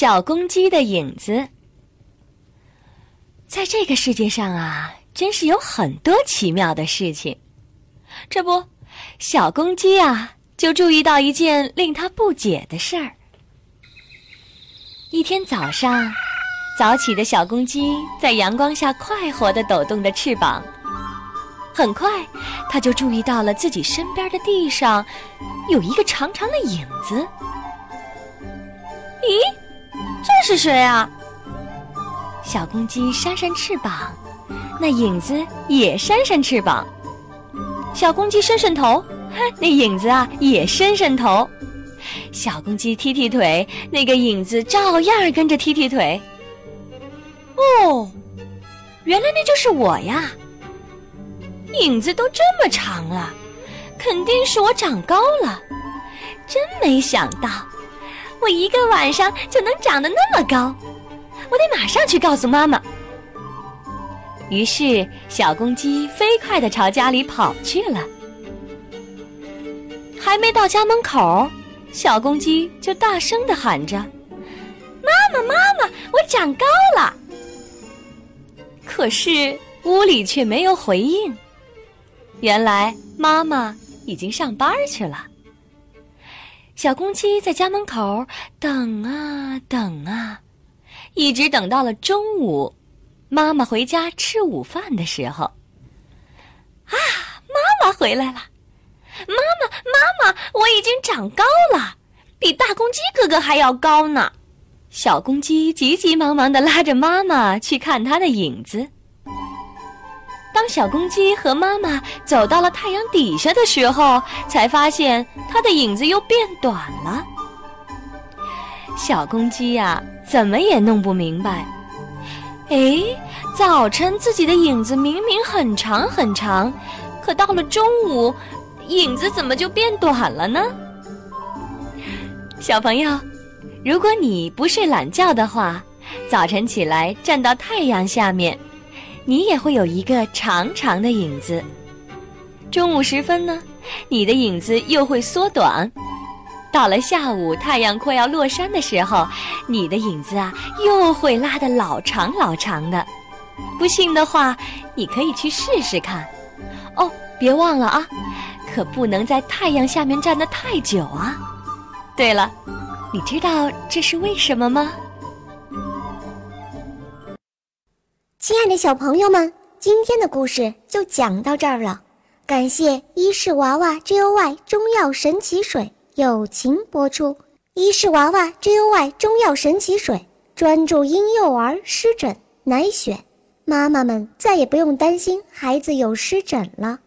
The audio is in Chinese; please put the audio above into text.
小公鸡的影子。在这个世界上啊，真是有很多奇妙的事情。这不，小公鸡啊，就注意到一件令他不解的事儿。一天早上，早起的小公鸡在阳光下快活地抖动着翅膀。很快，它就注意到了自己身边的地上有一个长长的影子。咦，是谁啊？小公鸡扇扇翅膀，那影子也扇扇翅膀。小公鸡伸伸头，那影子啊也伸伸头。小公鸡踢踢腿，那个影子照样跟着踢踢腿。哦，原来那就是我呀！影子都这么长了，肯定是我长高了。真没想到，我一个晚上就能长得那么高。我得马上去告诉妈妈。于是，小公鸡飞快地朝家里跑去了。还没到家门口，小公鸡就大声地喊着：“妈妈，妈妈，我长高了！”可是屋里却没有回应。原来妈妈已经上班去了。小公鸡在家门口等啊等啊，一直等到了中午，妈妈回家吃午饭的时候。啊，妈妈回来了！妈妈，妈妈，我已经长高了，比大公鸡哥哥还要高呢。小公鸡急急忙忙的拉着妈妈去看它的影子。当小公鸡和妈妈走到了太阳底下的时候，才发现它的影子又变短了。小公鸡呀，怎么也弄不明白。哎，早晨自己的影子明明很长很长，可到了中午，影子怎么就变短了呢？小朋友，如果你不睡懒觉的话，早晨起来站到太阳下面。你也会有一个长长的影子。中午时分呢，你的影子又会缩短。到了下午，太阳快要落山的时候，你的影子啊又会拉得老长老长的。不信的话，你可以去试试看。哦，别忘了啊，可不能在太阳下面站得太久啊。对了，你知道这是为什么吗？亲爱的小朋友们，今天的故事就讲到这儿了。感谢伊氏娃娃 Joy 中药神奇水友情播出。伊氏娃娃 Joy 中药神奇水专注婴幼儿湿疹，奶癣，妈妈们再也不用担心孩子有湿疹了。